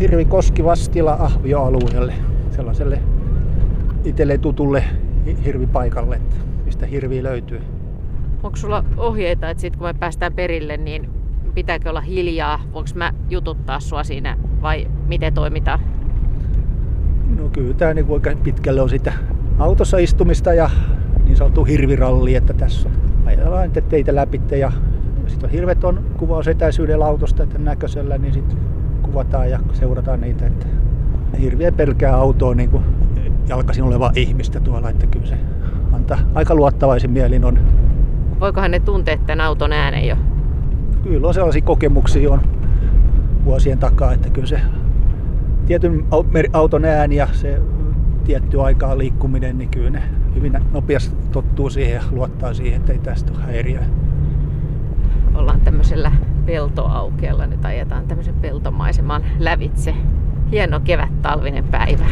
Hirvikoski Vastila ahvioalueelle, sellaiselle itselle tutulle hirvipaikalle, että mistä hirvi löytyy. Onko sulla ohjeita, että sit kun me päästään perille, niin pitääkö olla hiljaa? Voinko mä jututtaa sua siinä vai miten toimitaan? No kyllä tämä niin pitkälle on sitä autossa istumista ja niin sanottu hirviralli, että tässä ajellaan teitä läpi ja sitten on hirvet on kuvaus etäisyydellä autosta että näköisellä, niin sitten kuvataan ja seurataan niitä. Että hirviä pelkää autoa niin kuin jalkasin oleva ihmistä tuolla, että kyllä se antaa aika luottavaisin mielin on. Voikohan ne tuntea tämän auton äänen jo? Kyllä on sellaisia kokemuksia on vuosien takaa, että kyllä se tietyn auton ääni ja se tietty aikaa liikkuminen, niin kyllä ne hyvin nopeasti tottuu siihen ja luottaa siihen, että ei tästä ole häiriöä. Ollaan tämmöisellä peltoaukeella, nyt ajetaan tämmöisen peltomaiseman lävitse. Hieno kevät talvinen päivä.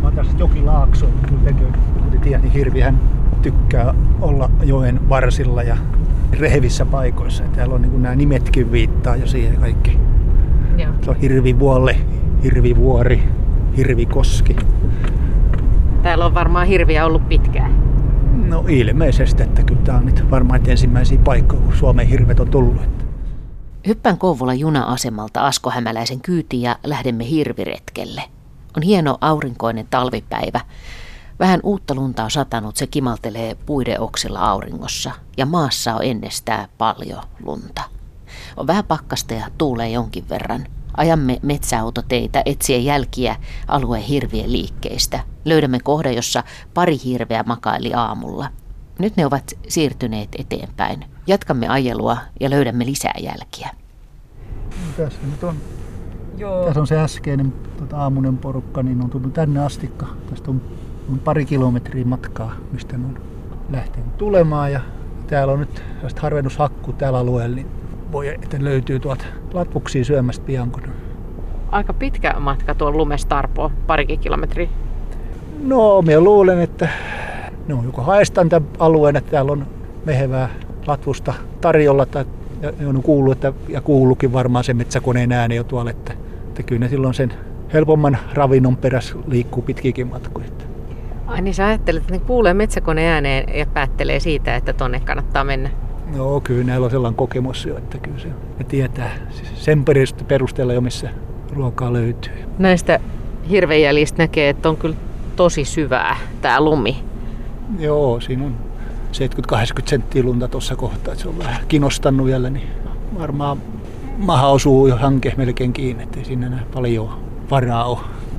Mä oon tässä jokilaakso, kuten tiedät, niin hirvihän tykkää olla joen varsilla ja rehevissä paikoissa. Täällä on niin nämä nimetkin viittaa jo siihen kaikki. Joo. Se on hirvivuolle, hirvivuori, hirvikoski. Täällä on varmaan hirviä ollut pitkään. No ilmeisesti, että kyllä tämä on nyt varmaan ensimmäisiä paikkoja, kun Suomen hirvet on tullut. Hyppään Kouvola juna-asemalta Asko Hämäläisen kyytiin ja lähdemme hirviretkelle. On hieno aurinkoinen talvipäivä. Vähän uutta lunta on satanut, se kimaltelee puiden oksilla auringossa ja maassa on ennestään paljon lunta. On vähän pakkasta ja tuulee jonkin verran. Ajamme metsäautoteitä etsien jälkiä alueen hirvien liikkeistä. Löydämme kohdan, jossa pari hirveä makaili aamulla. Nyt ne ovat siirtyneet eteenpäin. Jatkamme ajelua ja löydämme lisää jälkiä. Tässä nyt on, Joo. tässä on se äskeinen tota, aamunen porukka, niin on tullut tänne astikka. Tästä on, on pari kilometriä matkaa, mistä ne on lähtenyt tulemaan. Ja täällä on nyt harvennushakku täällä alueella, niin voi, että löytyy tuolta latvuksia syömästä pian. Kun... Aika pitkä matka tuon lumestarpoon, parikin kilometriä. No, minä luulen, että ne on joko haestan tämän alueen, että täällä on mehevää latvusta tarjolla, tai ja on kuullut, että, ja kuulukin varmaan se metsäkoneen ääni jo tuolla, että, että kyllä ne silloin sen helpomman ravinnon perässä liikkuu pitkiäkin matkoja. Ai niin sä ajattelet, että ne kuulee metsäkoneen ääneen ja päättelee siitä, että tonne kannattaa mennä? No kyllä näillä on sellainen kokemus jo, että kyllä se, ne tietää sen perusteella jo, missä ruokaa löytyy. Näistä hirvejäljistä näkee, että on kyllä tosi syvää tämä lumi. Joo, siinä on 70-80 senttiä lunta tuossa kohtaa, että se on vähän kiinnostanut vielä, niin varmaan maha osuu jo hanke melkein kiinni, ettei sinne enää paljon varaa ole.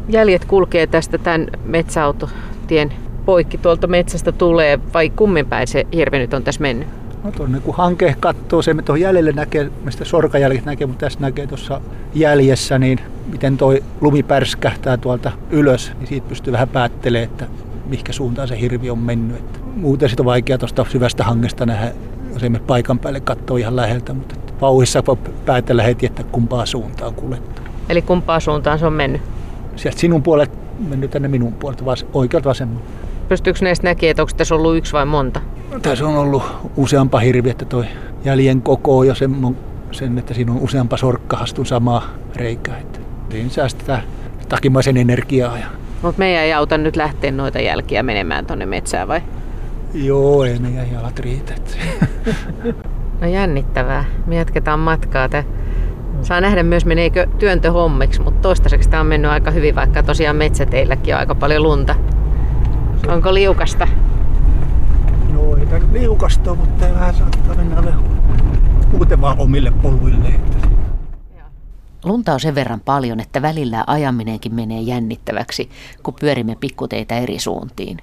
Jäljet kulkee tästä tämän metsäautotien poikki tuolta metsästä tulee, vai kummin päin se hirvi nyt on tässä mennyt? No tuonne kun hanke katsoo se, tuohon jäljelle näkee, mistä sorkajäljet näkee, mutta tässä näkee tuossa jäljessä, niin miten toi lumi pärskähtää tuolta ylös, niin siitä pystyy vähän päättelemään, että mihinkä suuntaan se hirvi on mennyt. Että muuten sitten on vaikea tuosta syvästä hangesta nähdä, jos emme paikan päälle katsoa ihan läheltä, mutta vauhissa voi päätellä heti, että kumpaa suuntaan kuljettu. Eli kumpaa suuntaan se on mennyt? Sieltä sinun puolet mennyt tänne minun puolelta, vas, oikealta vasemmalta. Pystyykö näistä näkemään, että onko tässä ollut yksi vai monta? Tässä on ollut useampa hirvi, että toi jäljen koko jo sen, sen että siinä on useampa sorkkahastun samaa reikää. Että siinä säästetään takimaisen energiaa. Ja... Mutta meidän ei auta nyt lähteä noita jälkiä menemään tuonne metsään vai? Joo, ei meidän jalat riitä. no jännittävää. Me jatketaan matkaa. Te saa nähdä myös meneekö työntö hommiksi, mutta toistaiseksi tämä on mennyt aika hyvin, vaikka tosiaan metsäteilläkin on aika paljon lunta. Onko liukasta? No ei tämä liukasta, mutta ei vähän saattaa mennä muuten vaan omille poluille. Lunta on sen verran paljon, että välillä ajaminenkin menee jännittäväksi, kun pyörimme pikkuteitä eri suuntiin.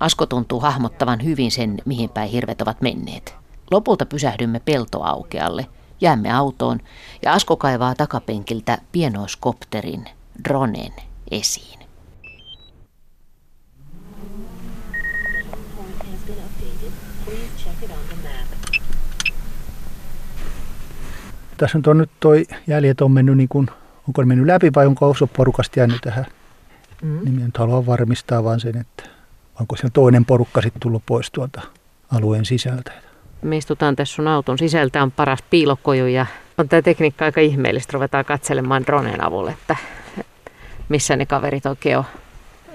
Asko tuntuu hahmottavan hyvin sen, mihin päin hirvet ovat menneet. Lopulta pysähdymme peltoaukealle, jäämme autoon ja Asko kaivaa takapenkiltä pienoiskopterin, dronen, esiin. Tässä on nyt toi jäljet on mennyt niin kuin, onko ne mennyt läpi vai onko osa porukasta jäänyt tähän? Mm. Niin nyt haluan varmistaa vaan sen, että onko siellä toinen porukka sitten tullut pois tuolta alueen sisältä. Me istutaan tässä sun auton sisältä on paras piilokoju ja on tämä tekniikka aika ihmeellistä. Ruvetaan katselemaan droneen avulla, että missä ne kaverit oikein on.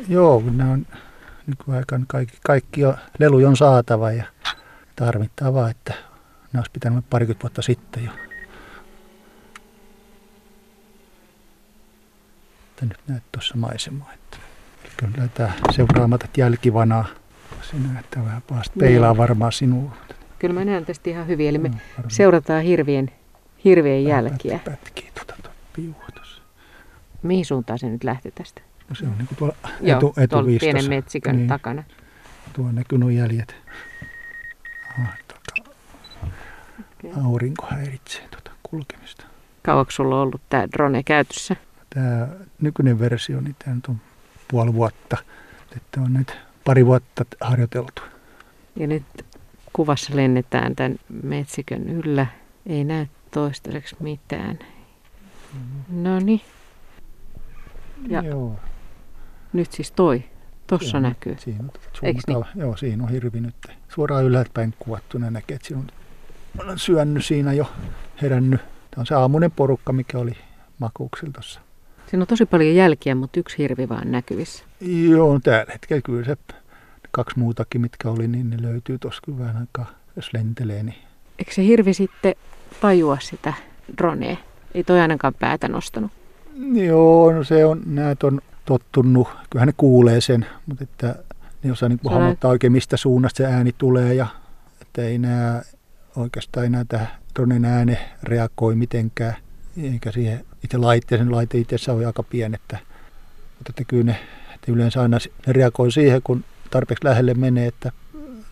Joo, ne on nykyaikana kaikki, kaikki on, leluja on saatava ja tarvittaa vaan, että ne olisi pitänyt parikymmentä vuotta sitten jo. Että nyt näet tuossa maisemaa. Että kyllä tämä seuraamatat jälkivanaa sinä, että vähän pahasti peilaa varmaan sinua. Kyllä mä näen tästä ihan hyvin, eli me no, seurataan hirvien, hirvien jälkiä. Pätkii tuota, tuota piuha tuossa. Mihin suuntaan se nyt lähti tästä? No se on niin kuin tuolla Joo, etu, tuolla pienen metsikön niin. takana. Tuo näkyy nuo jäljet. Ah, tuota, okay. Aurinko häiritsee tuota kulkemista. Kauanko sulla on ollut tämä drone käytössä? Tämä nykyinen versio, niin tämä on puoli vuotta. Että on nyt pari vuotta harjoiteltu. Ja nyt kuvassa lennetään tämän metsikön yllä. Ei näy toistaiseksi mitään. Mm-hmm. No niin. Ja Joo. nyt siis toi. Tuossa näkyy. Siinä on niin? Joo, siinä on hirvi nyt. Suoraan ylhäältäpäin kuvattuna näkee, että siinä on syönnyt siinä jo, herännyt. Tämä on se aamunen porukka, mikä oli makuuksilla tuossa. Siinä on tosi paljon jälkiä, mutta yksi hirvi vaan näkyvissä. Joo, tällä hetkellä kyllä se kaksi muutakin, mitkä oli, niin ne löytyy tuossa kyllä vähän aikaa, jos lentelee. Niin. Eikö se hirvi sitten tajua sitä dronea? Ei toi ainakaan päätä nostanut. Joo, no se on, näet on tottunut, kyllähän ne kuulee sen, mutta että ne osaa niin hahmottaa oikein, mistä suunnasta se ääni tulee ja että ei nää, oikeastaan enää tähän dronen ääne reagoi mitenkään, eikä siihen itse laitteeseen, laite itse on aika pienettä. Mutta että kyllä ne, että yleensä aina ne reagoi siihen, kun tarpeeksi lähelle menee, että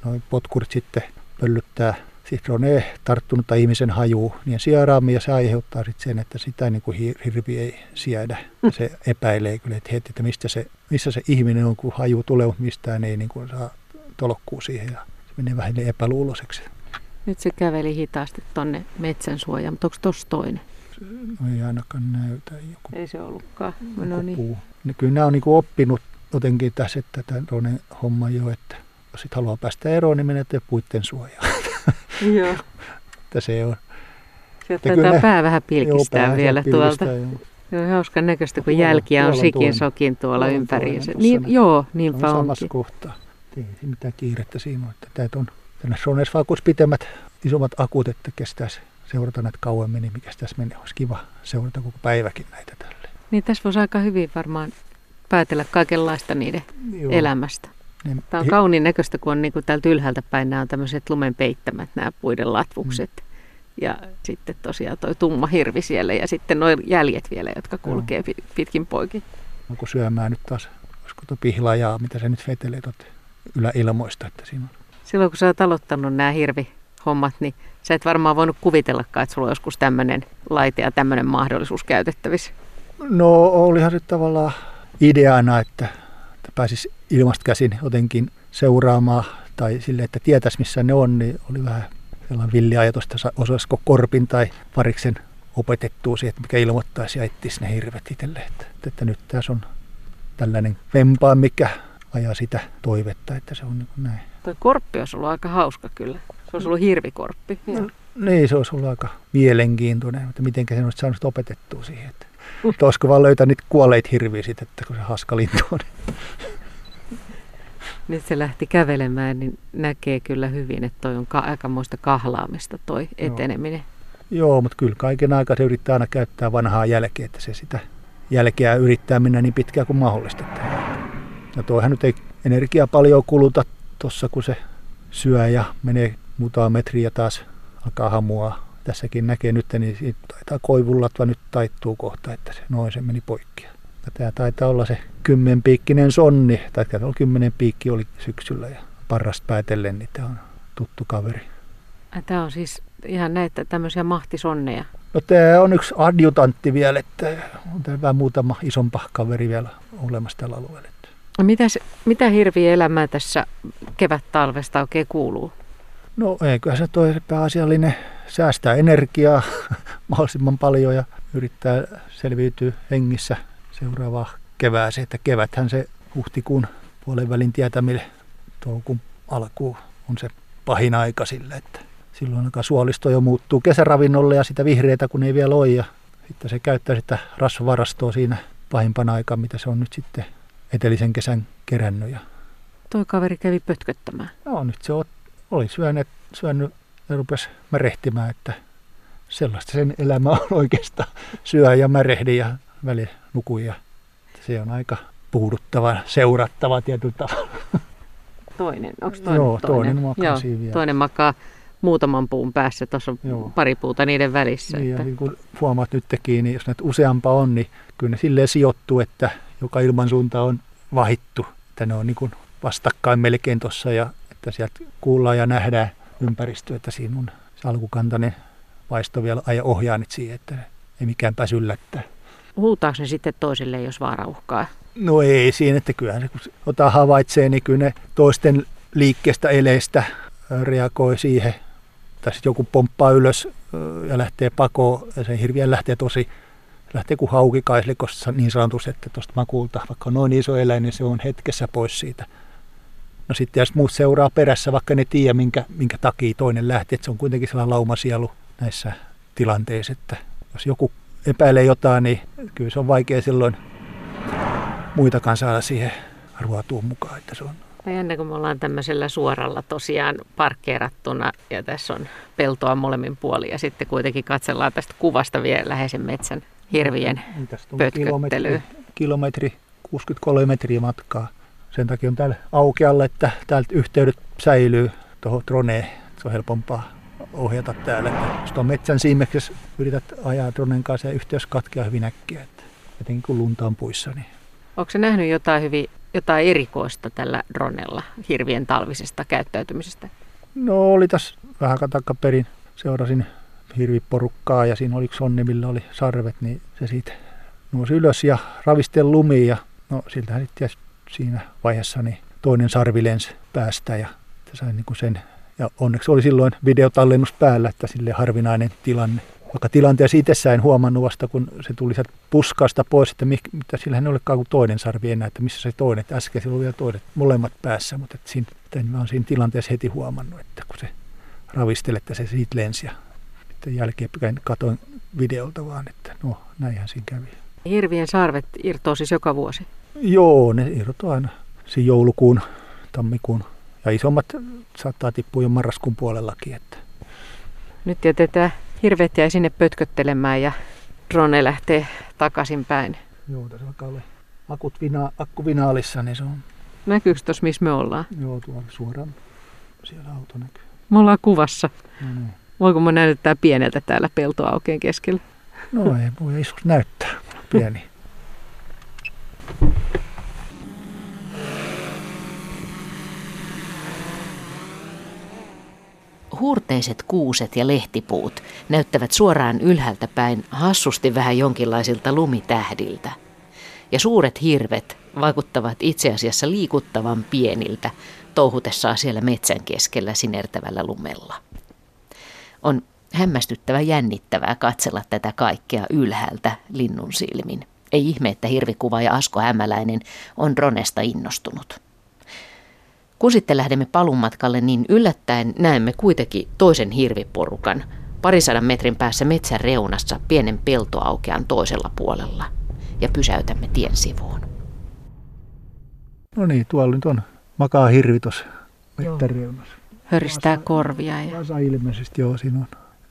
noin potkurit sitten pöllyttää Citrone tarttunutta ihmisen hajuu niin sieraammin ja se aiheuttaa sitten sen, että sitä niin kuin hirvi ei siedä. Mm. Se epäilee kyllä että heti, että mistä se, missä se ihminen on, kun haju tulee, mutta mistään ei niin kuin saa tolokkuu siihen ja se menee vähän epäluuloiseksi. Nyt se käveli hitaasti tonne metsän suojaan, mutta onko tuossa toinen? No ei ainakaan näytä. Joku, ei se ollutkaan. No niin. Kyllä nämä on niin oppinut jotenkin tässä, että tämä homma jo, että jos sit haluaa päästä eroon, niin menee puitten suojaan. Joo. että se on. Sieltä taitaa ne, pää vähän pilkistää joo, vielä tuolta. Joo. Joo, hauskan näköistä, kun jälkiä on sikin toinen. sokin tuolla ympäri. Niin, joo, niinpä on samassa kohtaa. Ei mitään kiirettä siinä on. Että on tänne Sones pitemmät, isommat akut, että kestäisi seurata näitä kauemmin, niin mikä tässä menee. Olisi kiva seurata koko päiväkin näitä tälle. Niin tässä voisi aika hyvin varmaan päätellä kaikenlaista niiden Joo. elämästä. Niin, Tämä on kauniin näköistä, kun on niin kuin täältä ylhäältä päin nämä on tämmöiset lumen peittämät, nämä puiden latvukset. Mm. Ja sitten tosiaan tuo tumma hirvi siellä ja sitten nuo jäljet vielä, jotka kulkee Joo. pitkin poikin. Onko syömään nyt taas, olisiko tuo pihlajaa, mitä se nyt vetelee tuot yläilmoista, että siinä on. Silloin kun sä oot aloittanut nämä hirvihommat, niin sä et varmaan voinut kuvitellakaan, että sulla on joskus tämmöinen laite ja tämmöinen mahdollisuus käytettävissä. No olihan se tavallaan ideana, että, että pääsisi ilmasta käsin jotenkin seuraamaan tai sille, että tietäisi missä ne on, niin oli vähän sellainen villi ajatus, että osaisiko korpin tai pariksen opetettua siihen, että mikä ilmoittaisi ja etsisi ne hirvet itselle. Että, että nyt tässä on tällainen vempaa, mikä ajaa sitä toivetta, että se on niin näin. Tuo korppi olisi ollut aika hauska kyllä. Se olisi ollut hirvikorppi. No, niin, se olisi ollut aika mielenkiintoinen, että miten sen olisi saanut opetettua siihen. Että mutta olisiko vaan löytää niitä kuolleita hirviä sitten, että kun se haskalintu on. Nyt se lähti kävelemään, niin näkee kyllä hyvin, että toi on ka- aikamoista kahlaamista toi eteneminen. Joo. Joo, mutta kyllä kaiken aikaa se yrittää aina käyttää vanhaa jälkeä, että se sitä jälkeä yrittää mennä niin pitkään kuin mahdollista. Ja toihan nyt ei energiaa paljon kuluta tuossa, kun se syö ja menee muutama metriä taas alkaa hamua tässäkin näkee nyt, niin siitä taitaa koivullatva nyt taittuu kohta, että se noin se meni poikki. Tämä taitaa olla se kymmenpiikkinen sonni, tai kymmenen piikki oli syksyllä ja parrast päätellen, niin tämä on tuttu kaveri. Tämä on siis ihan näitä tämmöisiä mahtisonneja. No tämä on yksi adjutantti vielä, että on tämä muutama isompa kaveri vielä olemassa tällä alueella. Mitäs, mitä hirviä elämää tässä kevät-talvesta oikein kuuluu? No eiköhän se toi pääasiallinen säästää energiaa mahdollisimman paljon ja yrittää selviytyä hengissä seuraavaa kevääseen. Että keväthän se huhtikuun puolen välin tietämille toukokuun alkuun on se pahin aika sille, että silloin alkaa suolisto jo muuttuu kesäravinnolle ja sitä vihreitä kun ei vielä ole ja sitten se käyttää sitä rasvavarastoa siinä pahimpana aikaa, mitä se on nyt sitten etelisen kesän kerännyt. Ja Toi kaveri kävi pötköttämään. no nyt se oli syönyt, syönyt ja rupesi märehtimään, että sellaista sen elämä on oikeastaan. Syö ja märehdi ja väli nukui ja se on aika puuduttava, seurattava tietyllä tavalla. Toinen, onko toinen? Joo, toinen makaa Joo, siinä toinen makaa muutaman puun päässä, tuossa on Joo. pari puuta niiden välissä. Niin, ja että... niin kun huomaat nyt tekin, niin jos näitä useampa on, niin kyllä ne silleen sijoittuu, että joka ilmansuunta on vahittu. Että ne on niin kuin vastakkain melkein tuossa ja että sieltä kuullaan ja nähdään ympäristö, että siinä on se alkukantainen vaisto vielä aja ohjaa nyt siihen, että ei mikään pääsy yllättää. Huutaako ne sitten toisille, jos vaara uhkaa? No ei siinä, että kyllähän se kun ota havaitsee, niin kyllä ne toisten liikkeestä eleistä reagoi siihen. Tai sitten joku pomppaa ylös ja lähtee pakoon ja se hirviä lähtee tosi, lähtee kuin haukikaislikossa niin sanotusti, että tuosta makulta, vaikka on noin iso eläin, niin se on hetkessä pois siitä. No sitten jos muut seuraa perässä, vaikka ne tiedä, minkä, minkä takia toinen lähti, että se on kuitenkin sellainen laumasielu näissä tilanteissa, että jos joku epäilee jotain, niin kyllä se on vaikea silloin muitakaan saada siihen ruotuun mukaan. Että se on. Tai ennen kuin me ollaan tämmöisellä suoralla tosiaan parkkeerattuna ja tässä on peltoa molemmin puolin ja sitten kuitenkin katsellaan tästä kuvasta vielä läheisen metsän hirvien pötköttelyä. kilometri, kilometri, 63 metriä matkaa. Sen takia on täällä aukealla, että täältä yhteydet säilyy tuohon droneen. Se on helpompaa ohjata täällä. Jos tuon metsän siimeksessä yrität ajaa dronen kanssa ja yhteys katkeaa hyvin äkkiä. Että etenkin kun lunta on puissa, niin Onko se nähnyt jotain, hyvin, jotain erikoista tällä dronella hirvien talvisesta käyttäytymisestä? No oli tässä vähän takaperin. Seurasin hirviporukkaa ja siinä oli yksi onni, millä oli sarvet, niin se siitä nousi ylös ja ravisteli lumiin ja no siltähän sitten siinä vaiheessa niin toinen sarvi lensi päästä ja se sai niin kuin sen. Ja onneksi oli silloin videotallennus päällä, että sille harvinainen tilanne. Vaikka tilanteessa itsessään en huomannut vasta, kun se tuli sieltä puskasta pois, että mik, mitä sillähän ei olekaan kuin toinen sarvi enää, että missä se toinen. Että äsken sillä oli vielä toinen, molemmat päässä, mutta että siinä, en vaan siinä tilanteessa heti huomannut, että kun se ravisteli, että se siitä lensi ja jälkeenpäin katoin videolta vaan, että no näinhän siinä kävi. Hirvien sarvet irtoaa siis joka vuosi. Joo, ne irtoaa aina siinä joulukuun, tammikuun ja isommat saattaa tippua jo marraskuun puolellakin. Että. Nyt jätetään hirvet jäi sinne pötköttelemään ja drone lähtee takaisinpäin. Joo, tässä alkaa olla akut vina, akkuvinaalissa, niin se on Näkyykö tuossa, missä me ollaan? joo, tuolla suoraan siellä auto näkyy. Me ollaan kuvassa. No, niin. Voiko mä näyttää pieneltä täällä peltoaukeen keskellä? no ei voi isus näyttää, pieni. Huurteiset kuuset ja lehtipuut näyttävät suoraan ylhäältä päin hassusti vähän jonkinlaisilta lumitähdiltä. Ja suuret hirvet vaikuttavat itse asiassa liikuttavan pieniltä touhutessaan siellä metsän keskellä sinertävällä lumella. On hämmästyttävä jännittävää katsella tätä kaikkea ylhäältä linnun silmin. Ei ihme, että hirvikuvaaja Asko Hämäläinen on dronesta innostunut. Kun sitten lähdemme palumatkalle, niin yllättäen näemme kuitenkin toisen hirviporukan parisadan metrin päässä metsän reunassa pienen peltoaukean toisella puolella ja pysäytämme tien sivuun. No niin, tuolla nyt on makaa hirvi tuossa mettän reunassa. Höristää korvia ja Vasa ilmeisesti joo, siinä on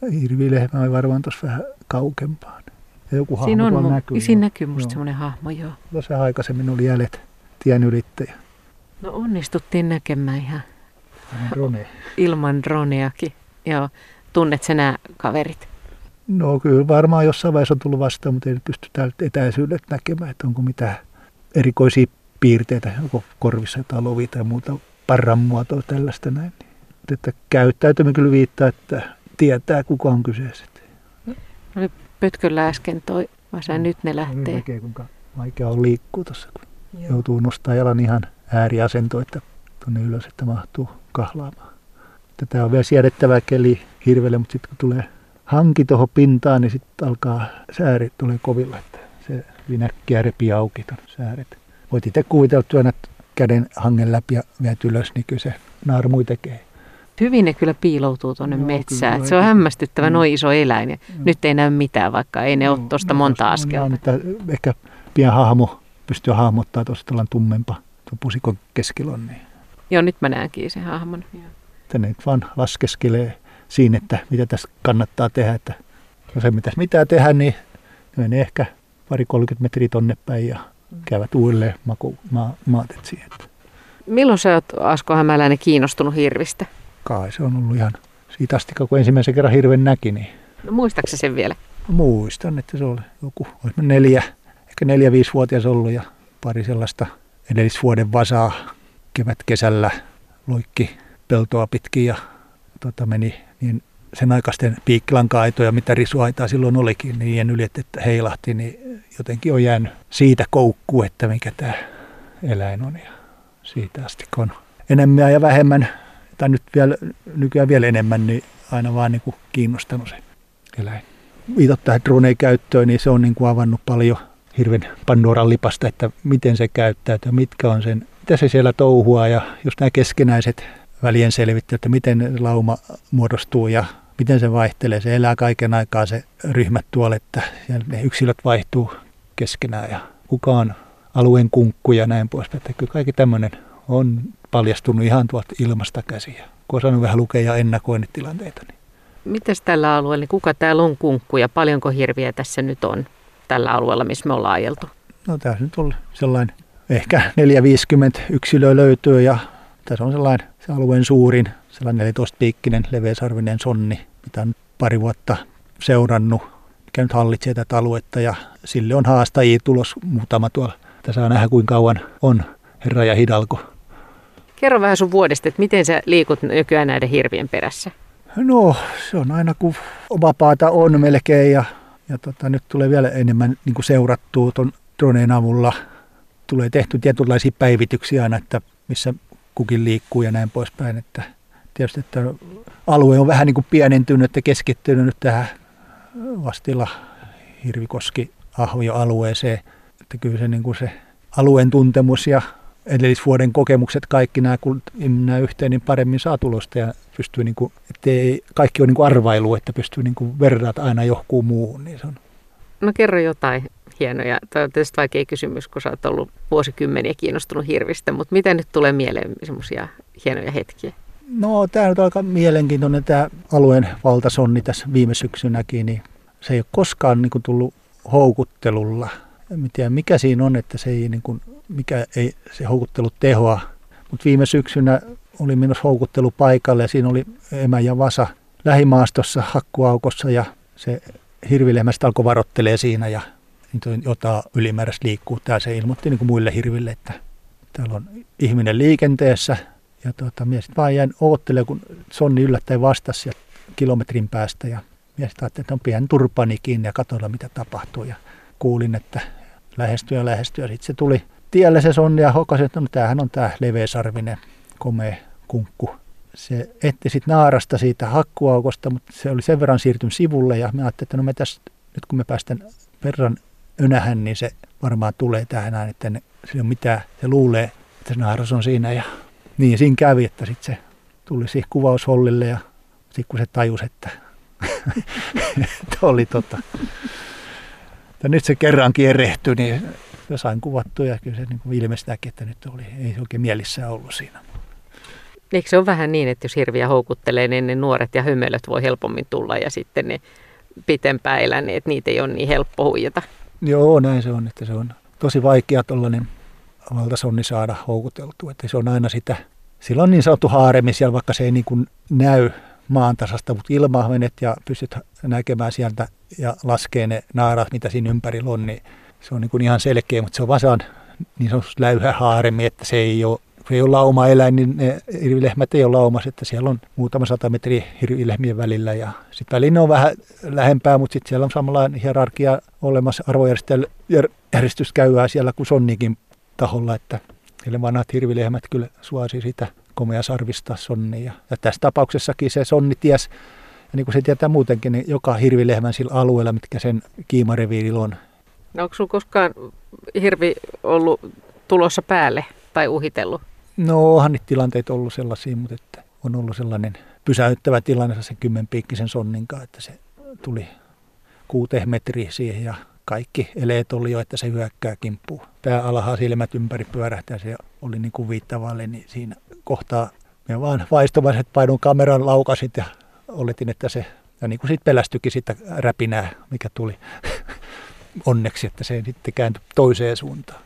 hirvilehmä on varmaan tuossa vähän kauempaan. Ja joku hahmo siinä, on, tuolla mu- näkyy. siinä näkyy musta semmoinen hahmo, joo. Tuossa aikaisemmin oli jäljet tien ylittäjä. No onnistuttiin näkemään ihan Drone. ilman droneakin. Joo. Tunnet sä nämä kaverit? No kyllä varmaan jossain vaiheessa on tullut vastaan, mutta ei nyt pysty täältä etäisyydeltä näkemään, että onko mitään erikoisia piirteitä, onko korvissa jotain lovia tai muuta parran muotoa tällaista näin. Mutta että käyttäytyminen kyllä viittaa, että tietää kuka on kyseessä. Oli pötköllä äsken toi, vai sä Mm. nyt ne Nyt lähtee. näkee, kuinka vaikea on liikkua tuossa, kun joutuu nostaa jalan ihan ääriasentoon, että tuonne ylös, että mahtuu kahlaamaan. Tätä on vielä siedettävää keli hirvelle, mutta sitten kun tulee hanki tuohon pintaan, niin sitten alkaa sääret tulee kovilla, että se vinäkkiä repii auki tuon sääret. Voit itse kuvitella, että työnnät käden hangen läpi ja viet ylös, niin kyllä se naarmui tekee. Hyvin ne kyllä piiloutuu tuonne Joo, metsään. kyllä, se on hämmästyttävä, Mm. noin iso eläin. Ja Nyt ei näy mitään, vaikka ei ne ole No, tuosta no, monta askelta. että ehkä pian hahmo pystyy hahmottaa tuosta tällainen tummempa tuon pusikon keskellä on, niin Joo, nyt mä näenkin sen hahmon. että ne nyt vaan laskeskelee siinä, että mitä tässä kannattaa tehdä. Että jos ei mitäs mitään tehdä, niin ne menee ehkä pari 30 metriä tonne päin ja käyvät uudelleen maku, ma, maat etsiä. Että Milloin sä oot Asko Hämäläinen kiinnostunut hirvistä? Kai se on ollut ihan siitä asti, kun ensimmäisen kerran hirven näki, niin No, muistaaksä sen vielä? muistan, että se oli joku olisi neljä, ehkä neljä-viisivuotias ollut ja pari sellaista edellisvuoden vasaa kevät kesällä loikki peltoa pitkin ja tota, meni niin sen aikaisten piikkilanka-aitoja, mitä risuaitaa silloin olikin, niin niiden yli, että heilahti, niin jotenkin on jäänyt siitä koukku, että mikä tämä eläin on. Ja siitä asti, kun on enemmän ja vähemmän, tai nyt vielä, nykyään vielä enemmän, niin aina vaan niin kuin kiinnostanut se eläin. Viitot tähän droneen käyttöön, niin se on niin kuin avannut paljon hirven Pandoran lipasta, että miten se käyttäytyy, mitkä on sen, mitä se siellä touhua ja just nämä keskinäiset välien selvittely, että miten lauma muodostuu ja miten se vaihtelee. Se elää kaiken aikaa se ryhmät tuolla, että ne yksilöt vaihtuu keskenään ja kuka on alueen kunkku ja näin poispäin. Että kyllä kaikki tämmöinen on paljastunut ihan tuolta ilmasta käsiä. Kun on saanut vähän lukea ja ennakoinnit tilanteita, niin Mitäs tällä alueella, niin kuka täällä on kunkku ja paljonko hirviä tässä nyt on tällä alueella, missä me ollaan ajeltu? No tässä nyt on sellainen, ehkä 450 yksilöä löytyy ja tässä on sellainen se alueen suurin, sellainen 14-piikkinen leveäsarvinen sonni, mitä on pari vuotta seurannut, mikä nyt hallitsee tätä aluetta ja sille on haastajia tulos muutama tuolla. Tässä saa nähdä kuinka kauan on herra ja hidalko. Kerro vähän sun vuodesta, että miten sä liikut nykyään näiden hirvien perässä? No se on aina kun vapaata on melkein ja, ja tota, nyt tulee vielä enemmän niin kuin seurattua tuon droneen avulla. Tulee tehty tietynlaisia päivityksiä aina, että missä kukin liikkuu ja näin poispäin. Että tietysti, että alue on vähän niin kuin pienentynyt ja keskittynyt nyt tähän Vastila, Hirvikoski, Ahjo alueeseen. Että kyllä se, niin kuin se alueen tuntemus ja edellisvuoden kokemukset, kaikki nämä, kun nämä yhteen, niin paremmin saa tulosta ja pystyy, niin kuin, ettei kaikki on niin kuin arvailu, että pystyy niin kuin verrata aina johonkin muuhun. Niin se on. No kerro jotain hienoja. Tämä on tietysti vaikea kysymys, kun sä oot ollut vuosikymmeniä kiinnostunut hirvistä, mutta mitä nyt tulee mieleen semmoisia hienoja hetkiä? No tämä on aika mielenkiintoinen tämä alueen valtasonni tässä viime syksynäkin, niin se ei ole koskaan niin kuin tullut houkuttelulla. En tiedä mikä siinä on, että se ei, niin kuin, mikä ei se houkuttelu tehoa. Mutta viime syksynä oli menossa houkuttelu paikalle ja siinä oli emä ja vasa lähimaastossa hakkuaukossa ja se hirvilehmästä alkoi varottelee siinä ja niitä on jotain ylimääräistä liikkuu. Tää se ilmoitti niin kuin muille hirville, että täällä on ihminen liikenteessä ja tota, mies vaan jäin oottelemaan, kun sonni yllättäen vastasi sieltä kilometrin päästä ja mies ajattelin, että on pian turpani kiinni ja katsoilla mitä tapahtuu ja kuulin, että lähestyy ja sitten se tuli tielle se sonni ja hokasi, että no tämähän on tämä leveäsarvinen komea kunkku. Se etti sitten naarasta siitä hakkuaukosta, mutta se oli sen verran siirtynyt sivulle ja mä ajattelin, että no me tässä, nyt kun me päästään verran önähän, niin se varmaan tulee tähän näin, että ne, se ole mitään, se luulee, että se naaras on siinä ja niin siinä kävi, että sitten se tuli siihen kuvaushollille ja sitten kun se tajusi, että, että oli tota, että nyt se kerrankin erehtyi, niin sain kuvattua ja kyllä se niin näki, että nyt oli, ei se oikein mielissään ollut siinä. Eikö se ole vähän niin, että jos hirviä houkuttelee, niin ne nuoret ja hömelöt voi helpommin tulla ja sitten ne pitempään eläneet, niitä ei ole niin helppo huijata. Joo, näin se on, että se on tosi vaikea tuollainen valtasonni saada houkuteltua, että se on aina sitä, sillä on niin sanottu haaremi siellä, vaikka se ei niin kuin näy maan tasasta, mutta ilmaa menet ja pystyt näkemään sieltä ja laskee ne naarat, mitä siinä ympärillä on, niin se on niin kuin ihan selkeä, mutta se on vaan niin sanotusti läyhä haaremi, että se ei ole, se ei ole lauma eläin, niin ne hirvilehmät ei ole laumas, että siellä on muutama sata metriä hirvilehmien välillä ja sitten väliin ne on vähän lähempää, mutta sitten siellä on samanlainen hierarkia olemassa arvojärjestys käyvää siellä kuin sonnikin taholla, että Eli vanhat hirvilehmät kyllä suosi sitä komea sarvista sonnia. Ja tässä tapauksessakin se sonni ties, ja niin kuin se tietää muutenkin, niin joka hirvilehmän sillä alueella, mitkä sen kiimareviirillä on. No onko sinulla koskaan hirvi ollut tulossa päälle tai uhitellut? No onhan niitä tilanteita ollut sellaisia, mutta että on ollut sellainen pysäyttävä tilanne sen kymmenpiikkisen sonninkaan, että se tuli kuuteen metriä siihen ja kaikki eleet oli jo, että se hyökkää kimppuun. Pää alhaa silmät ympäri pyörähtää, se oli niin kuin viittavalle, niin siinä kohtaa me vaan vaistomaiset painun kameran laukasit ja oletin, että se, ja niin kuin sitten pelästyikin sitä räpinää, mikä tuli onneksi, että se sitten kääntyi toiseen suuntaan.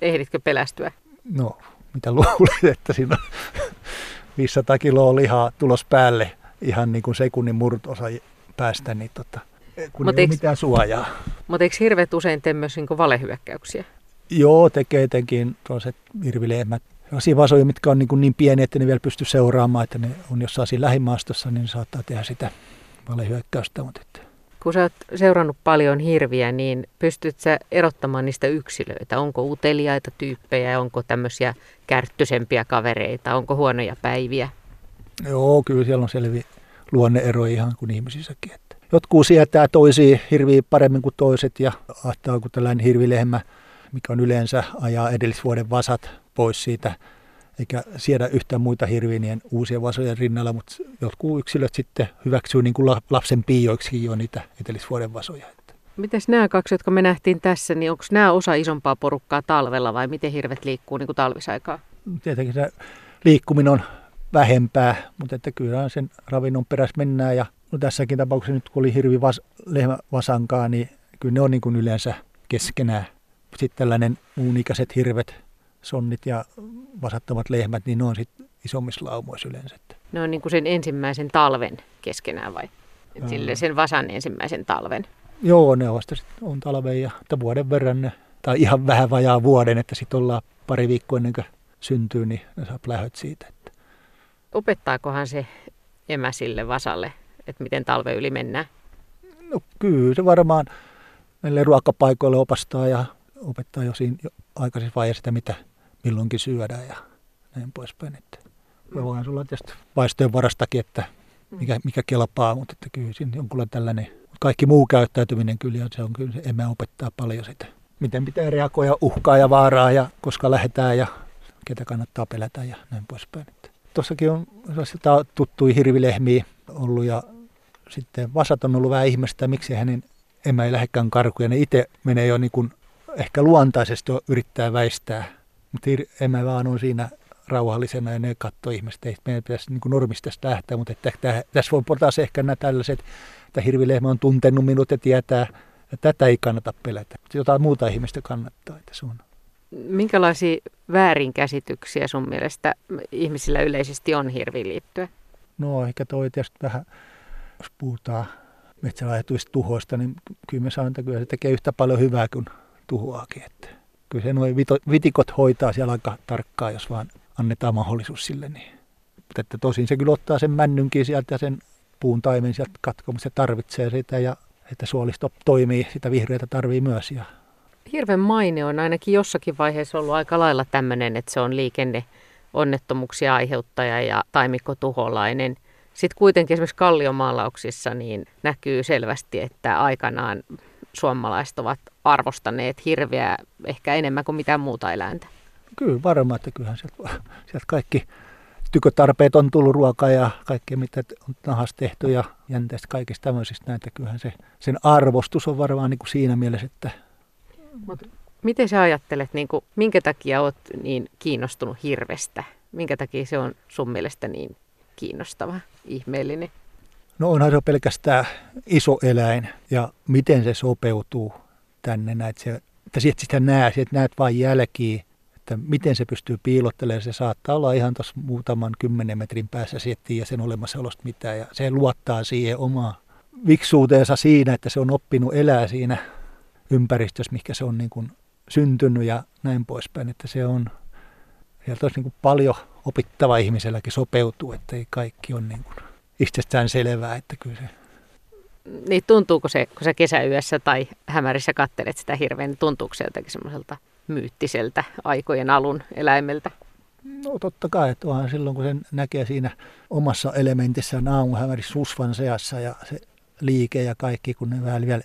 Ehditkö pelästyä? No, mitä luulit, että siinä on 500 kiloa lihaa tulos päälle ihan niin kuin sekunnin murtosa päästä, niin tota, kun Mut ei ole mitään suojaa. Mutta eikö hirveät usein tee myös niin valehyökkäyksiä? Joo, tekee etenkin tuollaiset hirvilehmät. Sellaisia vasoja, mitkä on niin, niin pieniä, että ne vielä pysty seuraamaan, että ne on jossain siinä lähimaastossa, niin saattaa tehdä sitä valehyökkäystä. Mutta että... Kun sä oot seurannut paljon hirviä, niin pystyt sä erottamaan niistä yksilöitä? Onko uteliaita tyyppejä, onko tämmöisiä kärttysempiä kavereita, onko huonoja päiviä? Joo, kyllä siellä on selvi luonneeroja ihan kuin ihmisissäkin. Jotkut sietää toisia hirviä paremmin kuin toiset ja ahtaa kuin tällainen hirvilehmä, mikä on yleensä ajaa edellisvuoden vasat pois siitä eikä siedä yhtään muita hirviinien uusia vasoja rinnalla, mutta jotkut yksilöt sitten hyväksyy niin kuin lapsen piioiksi jo niitä etelisvuoden vasoja. Mites nämä kaksi, jotka me nähtiin tässä, niin onko nämä osa isompaa porukkaa talvella vai miten hirvet liikkuu niin kuin talvisaikaa? Tietenkin se liikkuminen on vähempää, mutta että kyllä sen ravinnon perässä mennään. Ja no tässäkin tapauksessa nyt kun oli hirvi vas, lehmä vasankaa, niin kyllä ne on niin kuin yleensä keskenään. Sitten tällainen muunikäiset hirvet, sonnit ja vasattavat lehmät, niin ne on sitten isommissa laumoissa yleensä. Ne on niin kuin sen ensimmäisen talven keskenään vai? Sille sen vasan ensimmäisen talven? Joo, ne vasta sitten on talven ja vuoden verran ne, tai ihan vähän vajaa vuoden, että sitten ollaan pari viikkoa ennen kuin syntyy, niin ne saa lähöt siitä. Että. Opettaakohan se emä sille vasalle, että miten talve yli mennään? No kyllä se varmaan meille ruokapaikoille opastaa ja opettaa jo siinä jo aikaisessa vaiheessa sitä, mitä milloinkin syödään ja näin poispäin. Että voihan sulla tietysti vaistojen varastakin, että mikä, mikä kelpaa, mutta että kyllä siinä on kyllä tällainen, kaikki muu käyttäytyminen kyllä, se on kyllä, se emä opettaa paljon sitä. Miten pitää reagoida uhkaa ja vaaraa ja koska lähdetään ja ketä kannattaa pelätä ja näin poispäin. Tuossakin on tuttuja hirvilehmiä ollut ja sitten vasat on ollut vähän ihmestä, miksi hänen emä ei lähdekään karkuun. Ja ne itse menee jo niin kuin ehkä luontaisesti jo yrittää väistää mutta emä vaan on siinä rauhallisena ja ne katsoo ihmistä. Ei meidän pitäisi niin normista lähteä, mutta että, että, tässä voi taas ehkä nämä tällaiset, että hirvilehmä on tuntenut minut ja tietää, että tätä ei kannata pelätä. Jotain muuta ihmistä kannattaa, että se on. Minkälaisia väärinkäsityksiä sun mielestä ihmisillä yleisesti on hirviin liittyen? No ehkä toi tietysti vähän, jos puhutaan metsälajetuista tuhoista, niin kyllä me sanotaan, että kyllä se tekee yhtä paljon hyvää kuin tuhoakin. Että kyllä se noin vitikot hoitaa siellä aika tarkkaan, jos vaan annetaan mahdollisuus sille. Niin. Mutta että tosin se kyllä ottaa sen männynkin sieltä ja sen puun taimen sieltä katkomista. Se tarvitsee sitä ja että suolisto toimii, sitä vihreätä tarvii myös. Ja... Hirven maine on ainakin jossakin vaiheessa ollut aika lailla tämmöinen, että se on liikenne onnettomuuksia aiheuttaja ja taimikkotuholainen. Sitten kuitenkin esimerkiksi kalliomaalauksissa niin näkyy selvästi, että aikanaan suomalaiset ovat arvostaneet hirveä ehkä enemmän kuin mitään muuta eläintä? Kyllä varmaan, että kyllähän sieltä, sieltä kaikki tykötarpeet on tullut ruokaa ja kaikkea mitä on nahasta tehty ja jänteistä kaikista tämmöisistä näitä. Kyllähän se, sen arvostus on varmaan niin kuin siinä mielessä, että... Mut miten sä ajattelet, niin kuin, minkä takia olet niin kiinnostunut hirvestä? Minkä takia se on sun mielestä niin kiinnostava, ihmeellinen? No onhan se pelkästään iso eläin ja miten se sopeutuu tänne, näet se, että sieltä sitä näet, sieltä näet vain jälkiä, että miten se pystyy piilottelemaan. Se saattaa olla ihan tuossa muutaman kymmenen metrin päässä, se ja sen olemassaolosta mitään ja se luottaa siihen omaa viksuuteensa siinä, että se on oppinut elää siinä ympäristössä, mikä se on niin kuin syntynyt ja näin poispäin, että se on, sieltä olisi niin kuin paljon opittava ihmiselläkin sopeutuu, että ei kaikki ole niin kuin itsestään selvää, että kyllä se... Niin tuntuuko se, kun sä kesäyössä tai hämärissä kattelet sitä hirveän, niin tuntuuko se jotenkin semmoiselta myyttiseltä aikojen alun eläimeltä? No totta kai, että onhan silloin kun sen näkee siinä omassa elementissään aamuhämärissä susvan seassa ja se liike ja kaikki, kun ne vielä, vielä,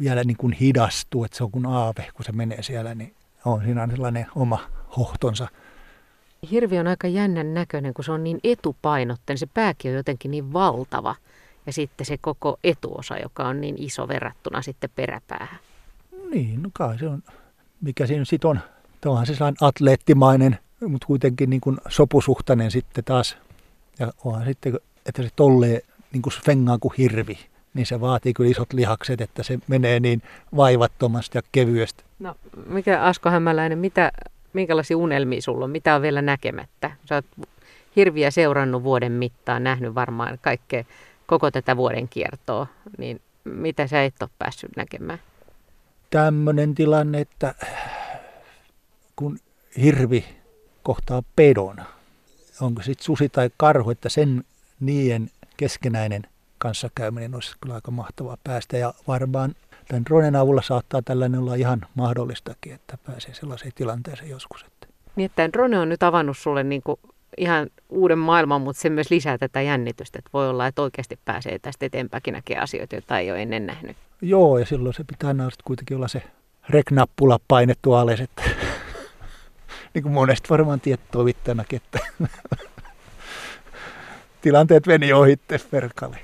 vielä niin kuin hidastuu, että se on kuin aave, kun se menee siellä, niin on siinä sellainen oma hohtonsa. Hirvi on aika jännän näköinen, kun se on niin etupainotteinen. Se pääkin on jotenkin niin valtava. Ja sitten se koko etuosa, joka on niin iso verrattuna sitten peräpäähän. Niin, no kai se on. Mikä siinä sitten on? Onhan se sellainen atleettimainen, mutta kuitenkin niin kuin sopusuhtainen sitten taas. Ja onhan sitten, että se tollee niin kuin fengaa kuin hirvi, niin se vaatii kyllä isot lihakset, että se menee niin vaivattomasti ja kevyesti. No, mikä Asko Hämäläinen, mitä, minkälaisia unelmia sulla on? Mitä on vielä näkemättä? Sä oot hirviä seurannut vuoden mittaan, nähnyt varmaan kaikkea, koko tätä vuoden kiertoa, niin mitä sä et ole päässyt näkemään? Tämmöinen tilanne, että kun hirvi kohtaa pedon, onko sitten susi tai karhu, että sen niiden keskenäinen kanssakäyminen olisi kyllä aika mahtavaa päästä. Ja varmaan tämän dronen avulla saattaa tällainen olla ihan mahdollistakin, että pääsee sellaiseen tilanteeseen joskus. Että. Niin, että drone on nyt avannut sulle niin kuin ihan uuden maailman, mutta se myös lisää tätä jännitystä, että voi olla, että oikeasti pääsee tästä eteenpäinkin näkee asioita, joita ei ole ennen nähnyt. Joo, ja silloin se pitää aina kuitenkin olla se reknappula painettu alas, että niin kuin monesti varmaan tiettovittajanakin, että tilanteet meni ohitte perkale.